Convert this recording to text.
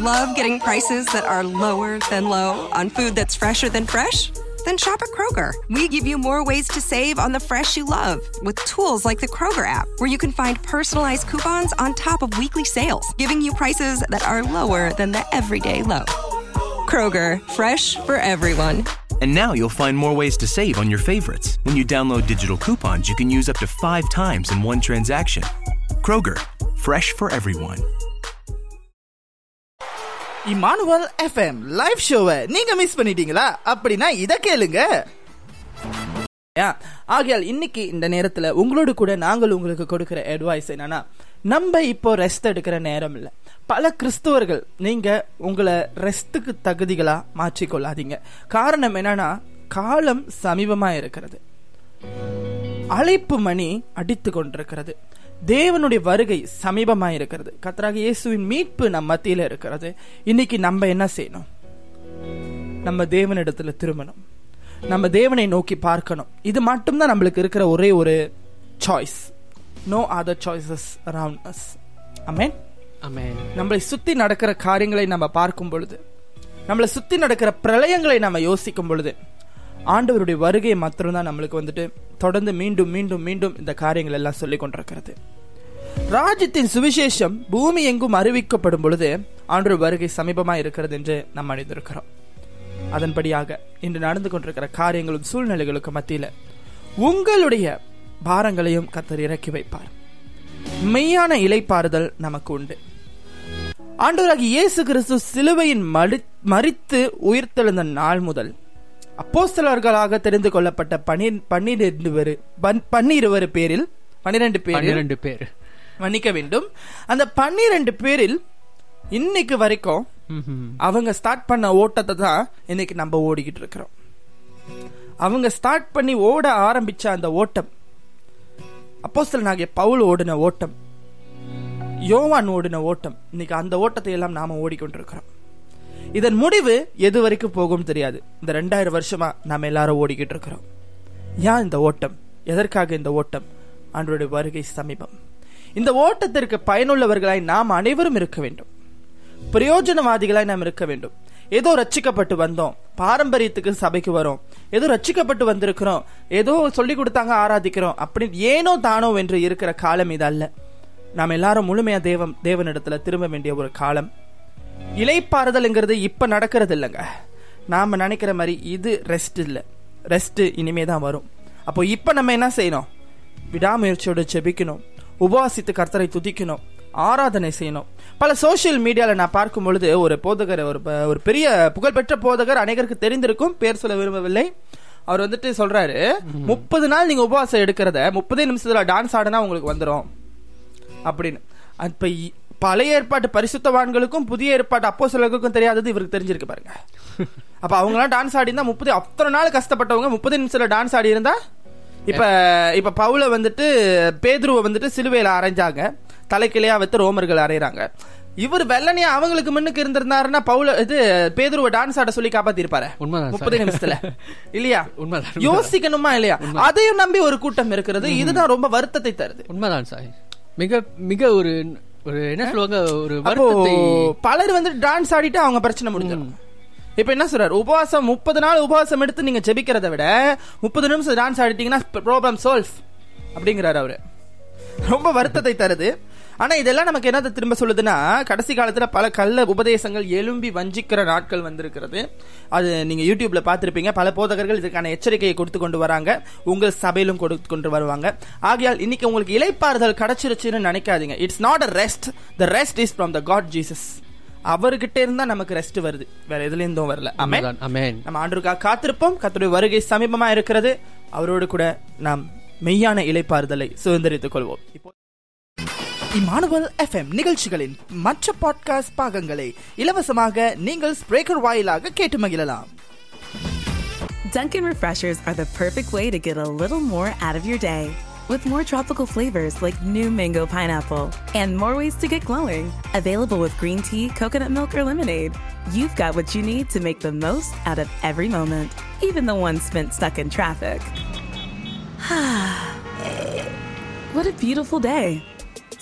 Love getting prices that are lower than low on food that's fresher than fresh? Then shop at Kroger. We give you more ways to save on the fresh you love with tools like the Kroger app, where you can find personalized coupons on top of weekly sales, giving you prices that are lower than the everyday low. Kroger, fresh for everyone. And now you'll find more ways to save on your favorites. When you download digital coupons, you can use up to five times in one transaction. Kroger, fresh for everyone. Emmanuel FM live ஷோவை நீங்க miss பண்ணிட்டீங்களா? அப்படின்னா இத கேளுங்க. ஆகையால் இன்னைக்கு இந்த நேரத்துல உங்களோட கூட நாங்கள் உங்களுக்கு கொடுக்கிற அட்வைஸ் என்னன்னா நம்ம இப்போ ரெஸ்ட் எடுக்கிற நேரம் இல்லை. பல கிறிஸ்துவர்கள் நீங்க உங்களை ரெஸ்ட்டுக்கு தகுதிகளா மாற்றிக்கொள்ளாதீங்க. காரணம் என்னன்னா காலம் சமீபமா இருக்கிறது. அழைப்பு மணி அடித்து கொண்டிருக்கிறது. தேவனுடைய வருகை சமீபமாக இருக்கிறது. கத்தராக இயேசுவின் மீட்பு நம் மத்தியில இருக்கிறது. இன்னைக்கு நம்ம என்ன செய்யணும்? நம்ம தேவனிடத்துல திரும்பணும். நம்ம தேவனை நோக்கி பார்க்கணும். இது மட்டும்தான் நம்மளுக்கு இருக்கிற ஒரே ஒரு choice no other choices around us amen நம்மளை சுத்தி நடக்கிற காரியங்களை நம்ம பார்க்கும் பொழுது நம்மளை சுத்தி நடக்கிற பிரளயங்களை நம்ம யோசிக்கும் பொழுது ஆண்டவருடைய வருகை மாத்திரம்தான் நம்மளுக்கு வந்துட்டு தொடர்ந்து மீண்டும் மீண்டும் மீண்டும் இந்த காரியங்கள் எல்லாம் சொல்லிக் கொண்டிருக்கிறது. ராஜ்யத்தின் சுவிசேஷம் பூமி எங்கும் அறிவிக்கப்படும் பொழுது ஆண்டவர் வருகை சமீபமா இருக்கிறது என்று நாம் அறிந்திருக்கிறோம். அதன்படியாக இன்று நடந்து கொண்டிருக்கிற காரியங்களும் சூழ்நிலைகளுக்கு மத்தியில உங்களுடைய பாரங்களையும் கத்தர் இறக்கி வைப்பார். மெய்யான இலைப்பாறுதல் நமக்கு உண்டு. ஆண்டவராகி இயேசு கிறிஸ்து சிலுவையின் மறித்து உயிர்த்தெழுந்த நாள் முதல் அப்போஸ்தலர்களாக தெரிந்து கொள்ளப்பட்ட பன்னிரண்டு பேரு பன்னிருவர் பேரில் பன்னிரண்டு பேர் பன்னிரண்டு பேர். மன்னிக்க வேண்டும். அந்த பன்னிரண்டு பேரில் இன்னைக்கு வரைக்கும் அவங்க ஸ்டார்ட் பண்ண ஓட்டத்தை தான் இன்னைக்கு நம்ம ஓடிக்கிட்டு இருக்கிறோம். அவங்க ஸ்டார்ட் பண்ணி ஓட ஆரம்பிச்ச அந்த ஓட்டம் அப்போஸ்தல் நாகிய பவுல் ஓடின ஓட்டம் யோவான் ஓடின ஓட்டம் இன்னைக்கு அந்த ஓட்டத்தை எல்லாம் நாம ஓடிக்கொண்டிருக்கிறோம். இதன் முடிவு எது வரைக்கும் போகும் தெரியாது. இந்த ரெண்டாயிரம் வருஷமா நாம எல்லாரும் ஓடிக்கிட்டு இருக்கிறோம். ஏன் இந்த ஓட்டம்? எதற்காக இந்த ஓட்டம்? அன்றைய வருகை சமீபம். இந்த ஓட்டத்திற்கு பயனுள்ளவர்களாய் நாம் அனைவரும் இருக்க வேண்டும். பிரயோஜனவாதிகளாய் நாம் இருக்க வேண்டும். ஏதோ ரச்சிக்கப்பட்டு வந்தோம். பாரம்பரியத்துக்கு சபைக்கு வரோம். ஏதோ ரச்சிக்கப்பட்டு வந்திருக்கிறோம். ஏதோ சொல்லி கொடுத்தாங்க ஆராதிக்கிறோம். அப்படின்னு ஏனோ தானோ என்று இருக்கிற காலம் இது அல்ல. நாம் எல்லாரும் முழுமையா தேவம் தேவனிடத்துல திரும்ப வேண்டிய ஒரு காலம். இலைப்பாறுதல்ங்கிறது இப்ப நடக்கிறது இல்லைங்க நாம நினைக்கிற மாதிரி இது ரெஸ்ட் இல்ல. ரெஸ்ட் இனிமே தான் வரும். அப்போ இப்ப நம்ம என்ன செய்யணும்? விடாமுயற்சியோட செபிக்கணும் உபவாசித்து கர்த்தரை துதிக்கணும். ஆராதனை செய்யணும். பல சோசியல் மீடியால நான் பார்க்கும் பொழுது ஒரு போதகர் ஒரு ஒரு பெரிய புகழ்பெற்ற போதகர் அனைவருக்கு தெரிந்திருக்கும். பேர் சொல்ல விரும்பவில்லை. அவர் வந்துட்டு சொல்றாரு முப்பது நாள் நீங்க உபவாசம் எடுக்கிறத முப்பதே நிமிஷத்துல டான்ஸ் ஆடினா உங்களுக்கு வந்துடும் அப்படின்னு. அப்ப பழைய ஏற்பாட்டு பரிசுத்தவான்களுக்கும் புதிய ஏற்பாட்டு அப்போ சிலருக்கும் தெரியாதது இவருக்கு தெரிஞ்சிருக்கு பாருங்க. அப்ப அவங்க எல்லாம் டான்ஸ் ஆடி இருந்தா முப்பது அத்தனை நாள் கஷ்டப்பட்டவங்க முப்பது நிமிஷத்துல டான்ஸ் ஆடி இருந்தா இப்ப இப்ப பவுல வந்துட்டு பேதுருவை வந்துட்டு சிலுவையில அரைஞ்சாங்க. தலைக்கிளையா வைத்து ரோமர்கள் அரைறாங்க இவர் வெள்ளனியா அவங்களுக்கு முன்னுக்கு இருந்திருந்தாருன்னா பவுல இது பேதுருவ டான்ஸ் ஆட சொல்லி காப்பாத்தி இருப்பாரு முப்பது நிமிஷத்துல. இல்லையா? யோசிக்கணுமா இல்லையா? அதையும் நம்பி ஒரு கூட்டம் இருக்கிறது. இதுதான் ரொம்ப வருத்தத்தை தருது. உண்மைதான் சார். மிக மிக ஒரு ஒரு என்ன சொல்லுவாங்க ஒரு பலர் வந்து டான்ஸ் ஆடிட்டு அவங்க பிரச்சனை முடிஞ்சிடும். இப்ப என்ன சொல்றாரு? உபவாசம் முப்பது நாள் உபவாசம் எடுத்து நீங்க ஜெபிக்கிறத விட முப்பது நிமிஷம் டான்ஸ் ஆடிட்டீங்கன்னா ப்ராப்ளம் சால்வ் அப்படிங்கிறாரு அவரு. ரொம்ப வருத்தத்தை தருது. ஆனா இதெல்லாம் நமக்கு என்ன திரும்ப சொல்லுதுன்னா கடைசி காலத்துல பல கள்ள உபதேசங்கள் எழும்பி வஞ்சிக்கிற நாட்கள் வந்திருக்கிறது. அது நீங்க யூடியூப்ல பாத்திருப்பீங்க பல போதகர்கள் இதுக்கான எச்சரிக்கையை கொடுத்து கொண்டு வராங்க. உங்கள் சபையிலும் கொடுத்து கொண்டு வருவாங்க. ஆகையால் இன்னைக்கு உங்களுக்கு இலைப்பாறுதல் கிடைச்சிருச்சுன்னு நினைக்காதீங்க. It's not a rest the rest is from the God Jesus அவர்கிட்ட இருந்தா நமக்கு ரெஸ்ட் வருது. வேற எதுல இருந்தும் வரல. நம்ம ஆண்டுக்காக காத்திருப்போம். கத்துடைய வருகை சமீபமா இருக்கிறது. அவரோடு கூட நாம் மெய்யான இலைப்பாறுதலை சுதந்திரித்துக் கொள்வோம். இப்போ இமானுவல் எஃப்எம் நிகழ்ச்சிகளின் மற்ற பாட்காஸ்ட் பாகங்களை இலவசமாக நீங்கள் ஸ்பிரேக்கர் வாயிலாக கேட்டு மகிழலாம் Dunkin' Refreshers are the perfect way to get a little more out of your day. With more tropical flavors like new mango pineapple and more ways to get glowing, available with green tea, coconut milk, or lemonade, you've got what you need to make the most out of every moment, even the ones spent stuck in traffic. what a beautiful day!